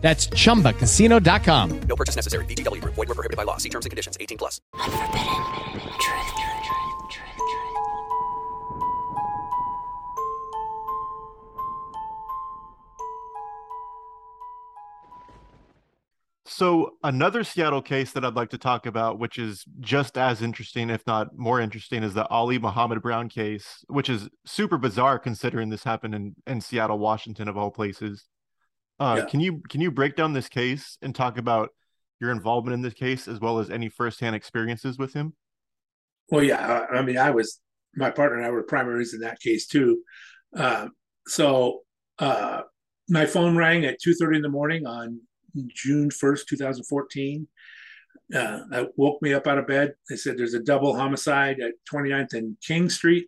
That's chumbacasino.com. No purchase necessary. VGW Group. Void were prohibited by law. See terms and conditions. 18 plus. So another Seattle case that I'd like to talk about, which is just as interesting, if not more interesting, is the Ali Muhammad Brown case, which is super bizarre considering this happened in, in Seattle, Washington, of all places. Uh, Yeah. Can you can you break down this case and talk about your involvement in this case as well as any firsthand experiences with him? Well, yeah, I mean, I was my partner and I were primaries in that case too. Um, so uh, my phone rang at two thirty in the morning on June first, two thousand fourteen. Uh, that woke me up out of bed. They said there's a double homicide at 29th and King Street,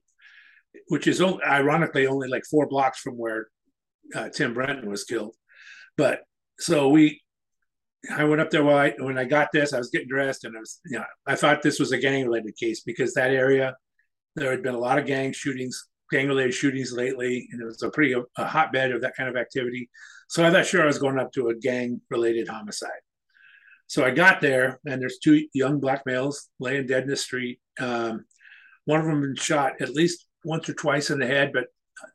which is on- ironically only like four blocks from where uh, Tim Brenton was killed. But so we I went up there while I, when I got this, I was getting dressed and I was, you know, I thought this was a gang related case because that area, there had been a lot of gang shootings, gang related shootings lately, and it was a pretty a hotbed of that kind of activity. So I thought sure I was going up to a gang related homicide. So I got there and there's two young black males laying dead in the street. Um, one of them been shot at least once or twice in the head, but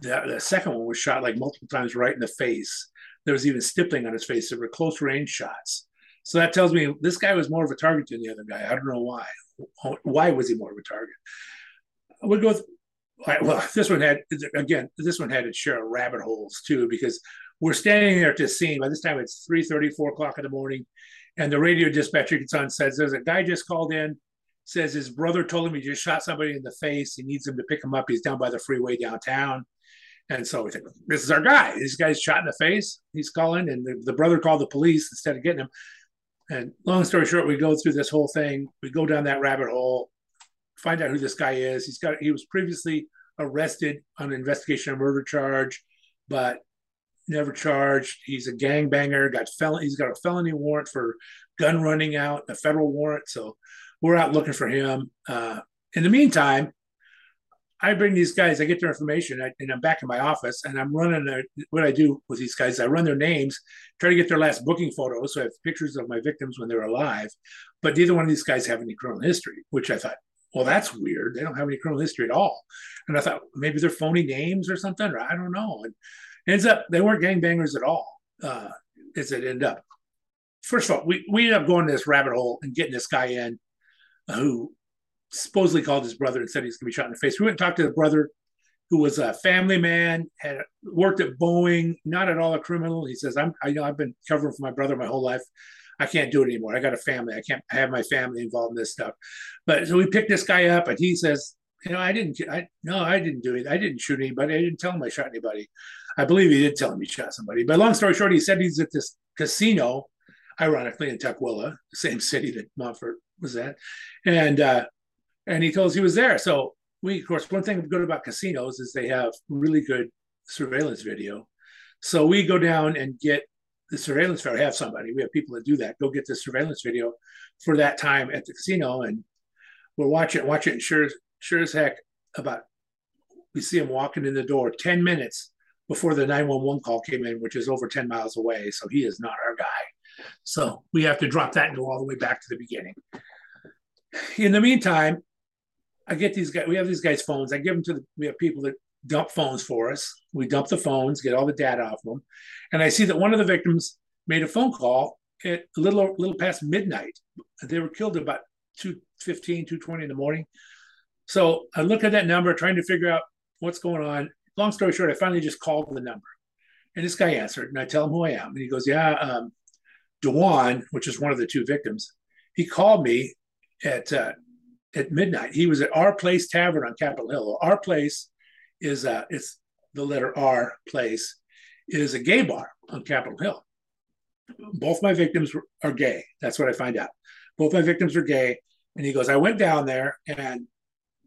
the, the second one was shot like multiple times right in the face. There was even stippling on his face. There were close range shots. So that tells me this guy was more of a target than the other guy. I don't know why. Why was he more of a target? I would go with, well, this one had, again, this one had its share of rabbit holes too, because we're standing there at this scene. By this time, it's 3 4 o'clock in the morning. And the radio dispatcher gets on says, There's a guy just called in, says his brother told him he just shot somebody in the face. He needs him to pick him up. He's down by the freeway downtown. And so we think, this is our guy. This guy's shot in the face. He's calling, and the, the brother called the police instead of getting him. And long story short, we go through this whole thing. We go down that rabbit hole, find out who this guy is. He's got he was previously arrested on an investigation of murder charge, but never charged. He's a gangbanger. Got felon. He's got a felony warrant for gun running out, a federal warrant. So we're out looking for him. Uh, in the meantime, I bring these guys, I get their information, and I'm back in my office, and I'm running their, what I do with these guys. I run their names, try to get their last booking photos, so I have pictures of my victims when they were alive. But neither one of these guys have any criminal history, which I thought, well, that's weird. They don't have any criminal history at all. And I thought maybe they're phony names or something, or I don't know. And ends up they weren't gangbangers at all. Uh, as it ended up, first of all, we we ended up going to this rabbit hole and getting this guy in who supposedly called his brother and said he's going to be shot in the face. We went and talked to the brother, who was a family man, had worked at Boeing, not at all a criminal. He says, "I'm, I know I've been covering for my brother my whole life. I can't do it anymore. I got a family. I can't have my family involved in this stuff." But so we picked this guy up, and he says, "You know, I didn't. I no, I didn't do it. I didn't shoot anybody. I didn't tell him I shot anybody. I believe he did tell him he shot somebody. But long story short, he said he's at this casino." Ironically, in Tukwila, the same city that Monfort was at, and uh, and he told us he was there. So we, of course, one thing good about casinos is they have really good surveillance video. So we go down and get the surveillance video. Have somebody. We have people that do that. Go get the surveillance video for that time at the casino, and we're watching, watch it, and sure, sure as heck, about we see him walking in the door ten minutes before the nine one one call came in, which is over ten miles away. So he is not our guy. So we have to drop that and go all the way back to the beginning. In the meantime, I get these guys. We have these guys' phones. I give them to the. We have people that dump phones for us. We dump the phones, get all the data off them, and I see that one of the victims made a phone call at a little little past midnight. They were killed about 215, 220 in the morning. So I look at that number, trying to figure out what's going on. Long story short, I finally just called the number. And this guy answered, and I tell him who I am. And he goes, Yeah, um, Dewan, which is one of the two victims, he called me at uh, at midnight. He was at R Place Tavern on Capitol Hill. R Place is uh, it's the letter R place is a gay bar on Capitol Hill. Both my victims are gay. That's what I find out. Both my victims are gay. And he goes, I went down there and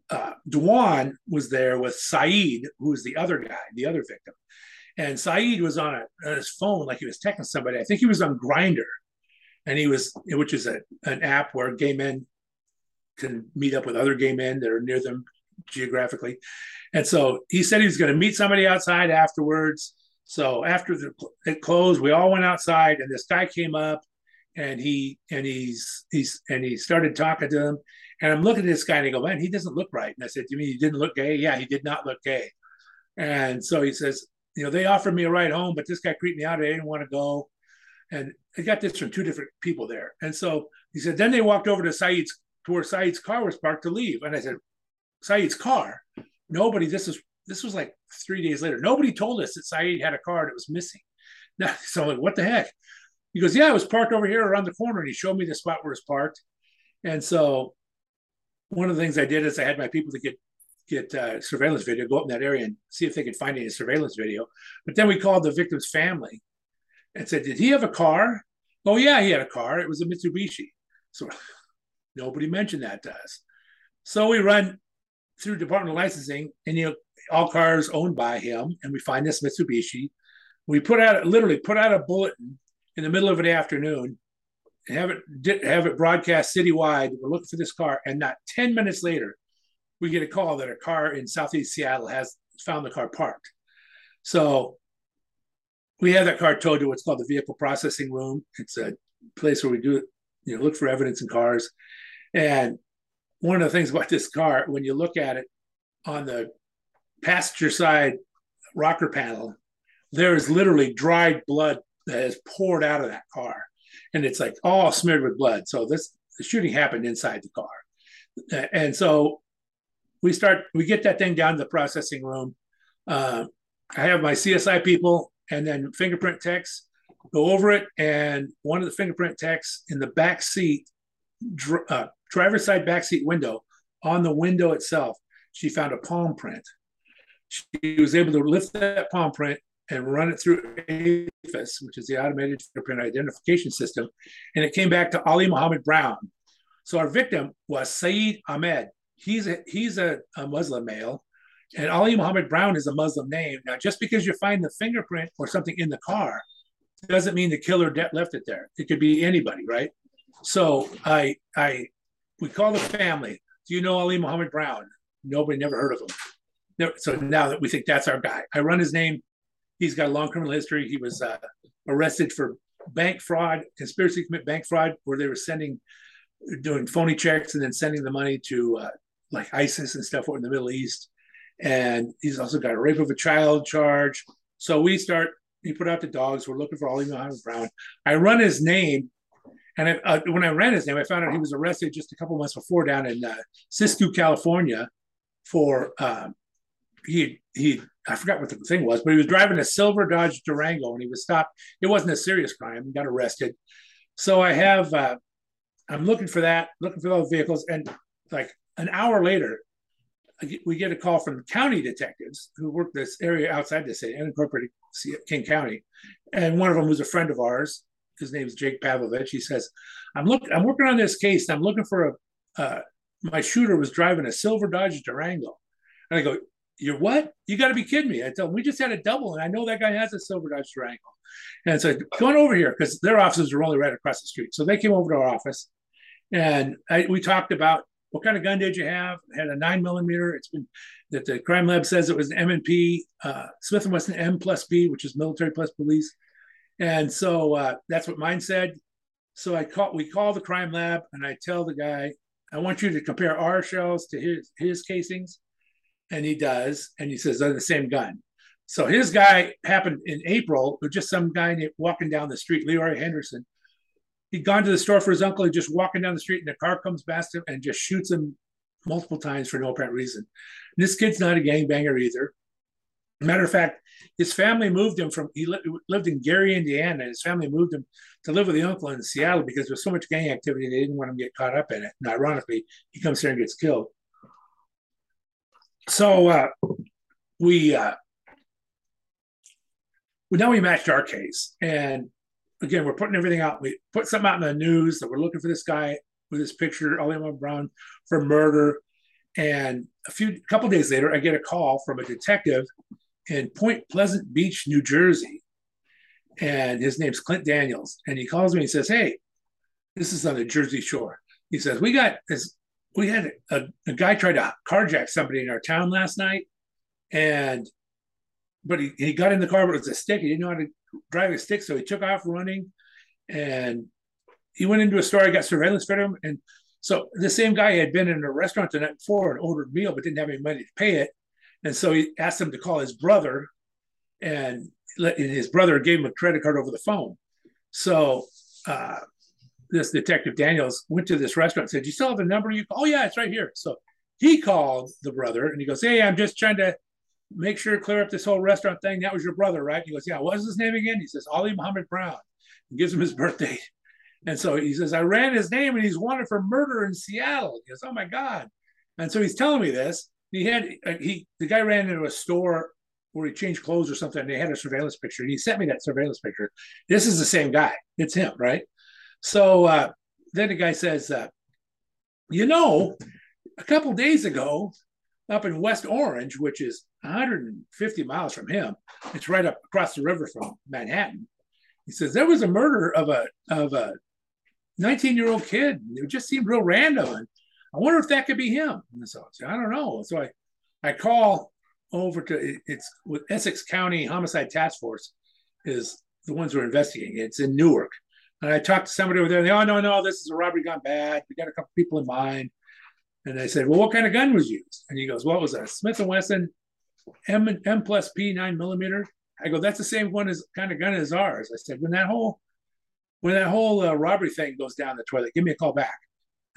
uh, Dewan was there with Saeed, who was the other guy, the other victim. And Saeed was on, a, on his phone like he was texting somebody. I think he was on Grindr, and he was, which is a, an app where gay men can meet up with other gay men that are near them geographically. And so he said he was going to meet somebody outside afterwards. So after the, it closed, we all went outside, and this guy came up, and he and he's he's and he started talking to him. And I'm looking at this guy, and I go, "Man, he doesn't look right." And I said, "You mean he didn't look gay?" Yeah, he did not look gay. And so he says, "You know, they offered me a ride home, but this guy creeped me out. I didn't want to go." And I got this from two different people there. And so he said, then they walked over to Saeed's to where Saeed's car was parked to leave. And I said, Saeed's car? Nobody, this is this was like three days later. Nobody told us that Saeed had a car that was missing. Now, so I'm like, what the heck? He goes, yeah, it was parked over here around the corner. And he showed me the spot where it's parked. And so one of the things I did is I had my people to get get uh, surveillance video, go up in that area and see if they could find any surveillance video. But then we called the victim's family and said, did he have a car? Oh yeah, he had a car. It was a Mitsubishi. So nobody mentioned that to us. So we run through Department of Licensing, and you know, all cars owned by him, and we find this Mitsubishi. We put out literally put out a bulletin in the middle of the afternoon, have it have it broadcast citywide. We're looking for this car, and not ten minutes later, we get a call that a car in Southeast Seattle has found the car parked. So we have that car towed to what's called the vehicle processing room. It's a place where we do you know look for evidence in cars, and one of the things about this car, when you look at it on the passenger side rocker panel, there is literally dried blood that has poured out of that car. And it's like all smeared with blood. So this the shooting happened inside the car. And so we start, we get that thing down to the processing room. Uh, I have my CSI people and then fingerprint techs go over it. And one of the fingerprint techs in the back seat uh, driver's side back seat window, on the window itself, she found a palm print. She was able to lift that palm print and run it through AFIS, which is the automated fingerprint identification system, and it came back to Ali Muhammad Brown. So our victim was Saeed Ahmed. He's a he's a, a Muslim male, and Ali Muhammad Brown is a Muslim name. Now, just because you find the fingerprint or something in the car doesn't mean the killer left it there. It could be anybody, right? So I I we call the family. Do you know Ali Muhammad Brown? Nobody never heard of him. So now that we think that's our guy, I run his name. He's got a long criminal history. He was uh, arrested for bank fraud, conspiracy to commit bank fraud, where they were sending, doing phony checks and then sending the money to uh, like ISIS and stuff over in the Middle East. And he's also got a rape of a child charge. So we start. We put out the dogs. We're looking for Ali Muhammad Brown. I run his name and I, uh, when I ran his name, I found out he was arrested just a couple months before down in uh, Siskiyou, California, for um, he he I forgot what the thing was, but he was driving a silver Dodge Durango and he was stopped. It wasn't a serious crime. He got arrested. So I have uh, I'm looking for that, looking for those vehicles, and like an hour later, we get a call from county detectives who work this area outside the city, unincorporated King County, and one of them was a friend of ours his name is Jake Pavlovich. He says, "I'm look, I'm working on this case. I'm looking for a. Uh, my shooter was driving a silver Dodge Durango, and I go, "You're what? You got to be kidding me!" I tell him, "We just had a double, and I know that guy has a silver Dodge Durango." And so, going over here because their offices were only right across the street, so they came over to our office, and I, we talked about what kind of gun did you have? It had a nine millimeter. It's been that the crime lab says it was an M and P, uh, Smith and Wesson M plus B, which is military plus police. And so uh, that's what mine said. So I call we call the crime lab and I tell the guy, I want you to compare our shells to his his casings. And he does, and he says they're the same gun. So his guy happened in April with just some guy walking down the street, Leroy Henderson, he'd gone to the store for his uncle. He's just walking down the street, and the car comes past him and just shoots him multiple times for no apparent reason. And this kid's not a gangbanger either. Matter of fact, his family moved him from he li- lived in Gary, Indiana. And his family moved him to live with the uncle in Seattle because there was so much gang activity. They didn't want him to get caught up in it. And ironically, he comes here and gets killed. So uh, we uh, well, now we matched our case, and again, we're putting everything out. We put something out in the news that we're looking for this guy with this picture, Ali Brown, for murder. And a few couple days later, I get a call from a detective in Point Pleasant Beach, New Jersey, and his name's Clint Daniels. And he calls me and says, "Hey, this is on the Jersey Shore." He says, "We got this. We had a, a guy try to carjack somebody in our town last night, and but he, he got in the car, but it was a stick. He didn't know how to drive a stick, so he took off running, and he went into a store. I got surveillance for him, and so the same guy had been in a restaurant the night before and ordered a meal, but didn't have any money to pay it, and so he asked him to call his brother, and, let, and his brother gave him a credit card over the phone. So uh, this detective Daniels went to this restaurant and said, "Do you still have the number? You oh yeah, it's right here." So he called the brother and he goes, "Hey, I'm just trying to make sure to clear up this whole restaurant thing. That was your brother, right? He goes, yeah. What's his name again? He says Ali Muhammad Brown. He gives him his birthday. And so he says, I ran his name and he's wanted for murder in Seattle. He goes, oh my God. And so he's telling me this. He had, uh, he, the guy ran into a store where he changed clothes or something. And they had a surveillance picture. And he sent me that surveillance picture. This is the same guy. It's him, right? So uh, then the guy says, uh, you know, a couple days ago, up in West Orange, which is 150 miles from him. It's right up across the river from Manhattan. He says there was a murder of a of a 19 year old kid. It just seemed real random, and I wonder if that could be him. And so I don't know. So I I call over to it's with Essex County Homicide Task Force is the ones who are investigating. It's in Newark. And I talked to somebody over there. And they, oh no, no, this is a robbery gone bad. We got a couple people in mind. And I said, well, what kind of gun was used? And he goes, it was a Smith & Wesson M, M plus P nine millimeter. I go, that's the same one as kind of gun as ours. I said, when that whole, when that whole uh, robbery thing goes down the toilet, give me a call back.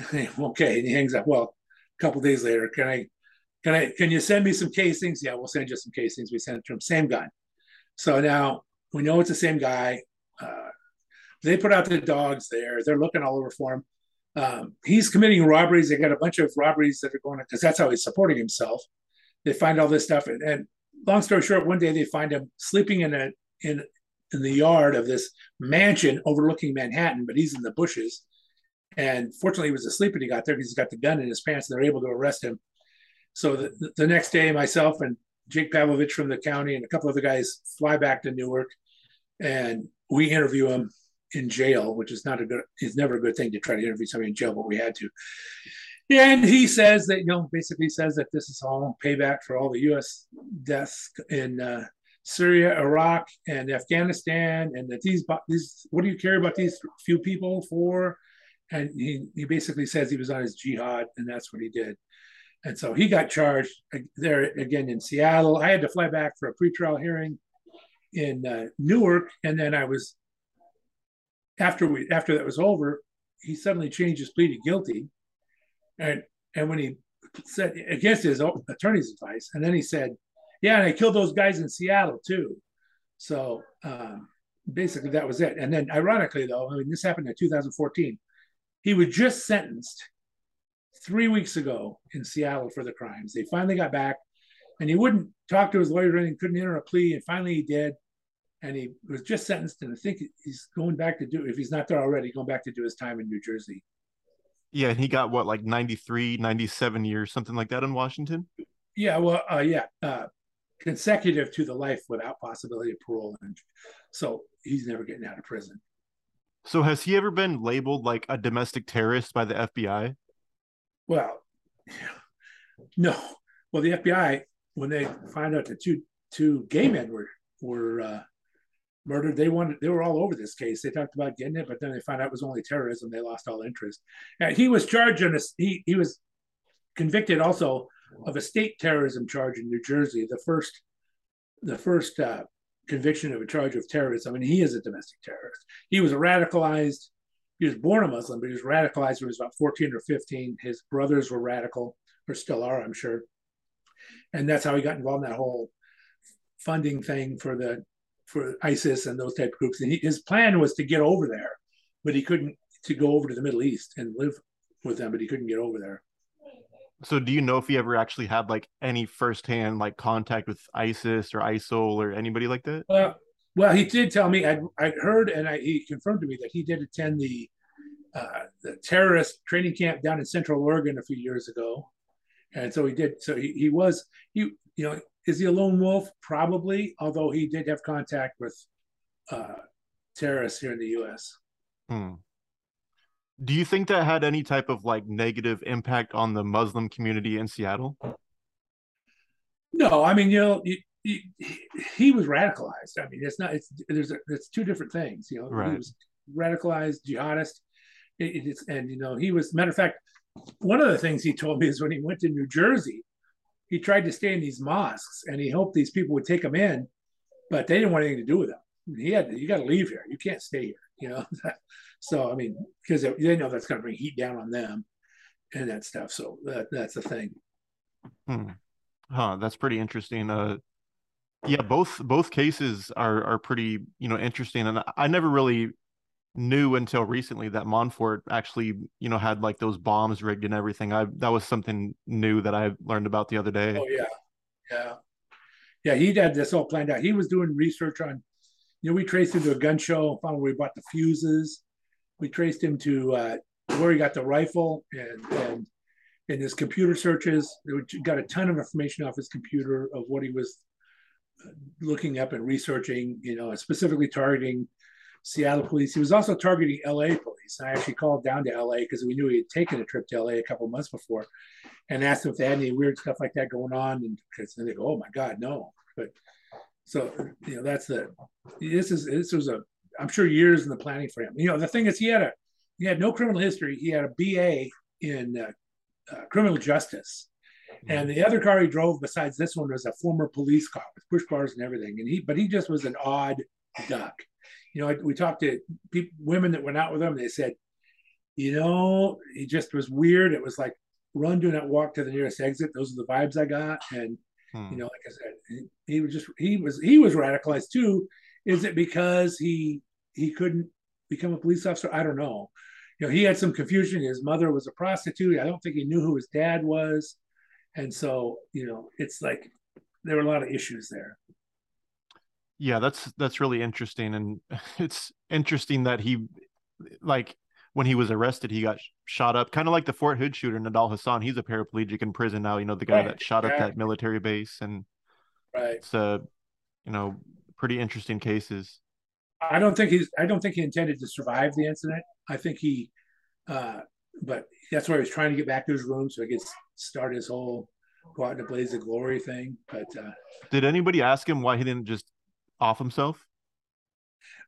okay. And he hangs up. Well, a couple days later, can I, can I, can you send me some casings? Yeah, we'll send you some casings. We sent it to him, same gun. So now we know it's the same guy. Uh, they put out the dogs there. They're looking all over for him. Um, he's committing robberies. They got a bunch of robberies that are going on because that's how he's supporting himself. They find all this stuff, and, and, long story short, one day they find him sleeping in a in in the yard of this mansion overlooking Manhattan, but he's in the bushes. And fortunately, he was asleep when he got there because he's got the gun in his pants, and they're able to arrest him. So the, the next day, myself and Jake Pavlovich from the county and a couple of other guys fly back to Newark, and we interview him in jail, which is not a good, it's never a good thing to try to interview somebody in jail, but we had to. And he says that, you know, basically says that this is all payback for all the U.S. deaths in uh, Syria, Iraq, and Afghanistan, and that these, these, what do you care about these few people for? And he, he basically says he was on his jihad, and that's what he did. And so he got charged there again in Seattle. I had to fly back for a pretrial hearing in uh, Newark, and then I was after we after that was over, he suddenly changed his plea to guilty, and and when he said against his attorney's advice, and then he said, "Yeah, and I killed those guys in Seattle too." So um, basically, that was it. And then, ironically, though, I mean, this happened in 2014. He was just sentenced three weeks ago in Seattle for the crimes. They finally got back, and he wouldn't talk to his lawyer and couldn't enter a plea, and finally he did and he was just sentenced, and I think he's going back to do if he's not there already, going back to do his time in New Jersey. Yeah, and he got what like 93, 97 years, something like that in Washington. Yeah, well, uh, yeah, uh, consecutive to the life without possibility of parole, and so he's never getting out of prison. So, has he ever been labeled like a domestic terrorist by the FBI? Well, no. Well, the FBI, when they find out that two two gay men were were uh, murdered. They wanted they were all over this case. They talked about getting it, but then they found out it was only terrorism. They lost all interest. And he was charged in a he he was convicted also of a state terrorism charge in New Jersey. The first the first uh, conviction of a charge of terrorism. I mean, he is a domestic terrorist. He was a radicalized he was born a Muslim, but he was radicalized when he was about 14 or 15. His brothers were radical, or still are, I'm sure. And that's how he got involved in that whole funding thing for the for ISIS and those type of groups. And he, his plan was to get over there, but he couldn't to go over to the Middle East and live with them, but he couldn't get over there. So do you know if he ever actually had like any firsthand like contact with ISIS or ISIL or anybody like that? Well, well, he did tell me. I'd, I'd heard, and I, he confirmed to me that he did attend the uh, the terrorist training camp down in Central Oregon a few years ago, and so he did. So he, he was he you know is he a lone wolf? Probably, although he did have contact with uh, terrorists here in the U.S. Hmm. Do you think that had any type of like negative impact on the Muslim community in Seattle? No, I mean you know he, he, he was radicalized. I mean it's not it's there's a, it's two different things. You know Right. he was radicalized jihadist. It, it's and you know he was matter of fact one of the things he told me is when he went to New Jersey, he tried to stay in these mosques and he hoped these people would take him in, but they didn't want anything to do with him. He had you got to leave here. You can't stay here. You know, so I mean because they, know that's going to bring heat down on them and that stuff. So that that's the thing. Hmm. Huh, that's pretty interesting. Uh yeah, both both cases are are pretty, you know, interesting. And I never really knew until recently that Monfort actually, you know, had like those bombs rigged and everything. I that was something new that I learned about the other day. Oh yeah, yeah, yeah. He had this all planned out. He was doing research on, you know, we traced him to a gun show, found where he bought the fuses. We traced him to uh, where he got the rifle, and and in his computer searches, got a ton of information off his computer of what he was uh, looking up and researching. You know, specifically targeting Seattle police. He was also targeting LA police. I actually called down to LA because we knew he had taken a trip to LA a couple months before and asked them if they had any weird stuff like that going on. And because they go, oh my God, no. But so, you know, that's the, this is, this was a, I'm sure years in the planning for him. You know, the thing is, he had a, he had no criminal history. He had a BA in uh, uh, criminal justice. And the other car he drove besides this one was a former police car with push bars and everything. And he, but he just was an odd duck. You know, we talked to people, women that went out with him. They said, you know, he just was weird. It was like run, do not walk to the nearest exit. Those are the vibes I got. And Hmm. you know, like I said, he, he was just he was he was radicalized too. Is it because he he couldn't become a police officer? I don't know. You know, he had some confusion. His mother was a prostitute. I don't think he knew who his dad was, and so you know, it's like there were a lot of issues there. Yeah, that's that's really interesting, and it's interesting that he, like, when he was arrested, he got shot up, kind of like the Fort Hood shooter, Nidal Hasan. He's a paraplegic in prison now. You know, the guy Right, that shot up that military base, and Right. it's uh, you know, pretty interesting cases. I don't think he's. I don't think he intended to survive the incident. I think he, uh, but that's why he was trying to get back to his room so he could start his whole go out in a blaze of glory thing. But uh, Did anybody ask him why he didn't just off himself?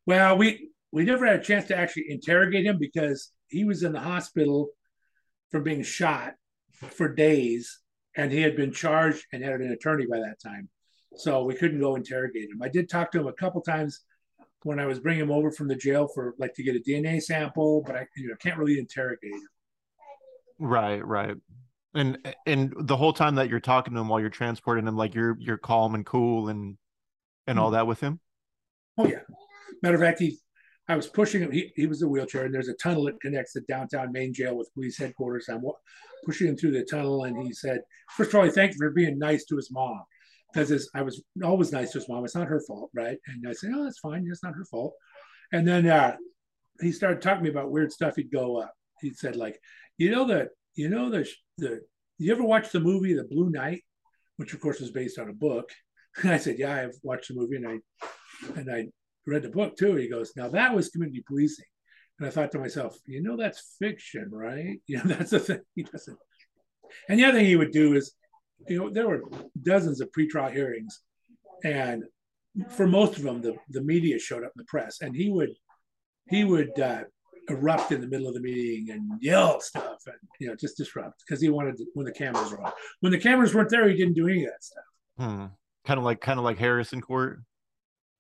well, we we never had a chance to actually interrogate him because he was in the hospital for being shot for days, and he had been charged and had an attorney by that time, so we couldn't go interrogate him. I did talk to him a couple times when I was bringing him over from the jail for like to get a DNA sample, but I you know can't really interrogate him. Right, right. And and the whole time that you're talking to him while you're transporting him, like you're you're calm and cool and and all that with him. Oh yeah. Matter of fact, he I was pushing him. He, he was in a wheelchair, and there's a tunnel that connects the downtown main jail with police headquarters. I'm pushing him through the tunnel, and he said, first of all, I thank you for being nice to his mom, because I was always nice to his mom. It's not her fault, right? And I said, oh, that's fine. It's not her fault. And then uh, he started talking to me about weird stuff. He'd go up. He said, like, you know the, you know the the. You ever watch the movie The Blue Knight, which of course is based on a book? I said, yeah, I've watched the movie, and I and I read the book too. He goes, now that was community policing. And I thought to myself, you know, that's fiction, right? You know, that's the thing. He doesn't. And the other thing he would do is, you know, there were dozens of pretrial hearings, and for most of them, the, the media showed up in the press, and he would he would uh, erupt in the middle of the meeting and yell stuff, and you know, just disrupt because he wanted to, when the cameras were on. When the cameras weren't there, he didn't do any of that stuff. Hmm. Kind of like kind of like Harrison Court.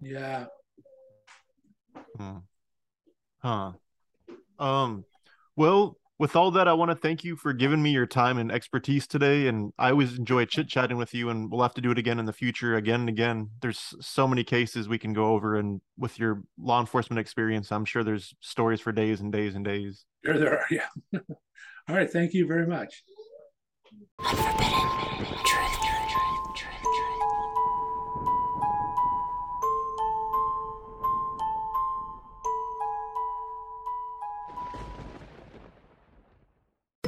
Yeah. Hmm. Huh. Um, well, with all that, I want to thank you for giving me your time and expertise today. And I always enjoy chit chatting with you, and we'll have to do it again in the future, again and again. There's so many cases we can go over, and with your law enforcement experience, I'm sure there's stories for days and days and days. Sure, there are. Yeah. all right. Thank you very much.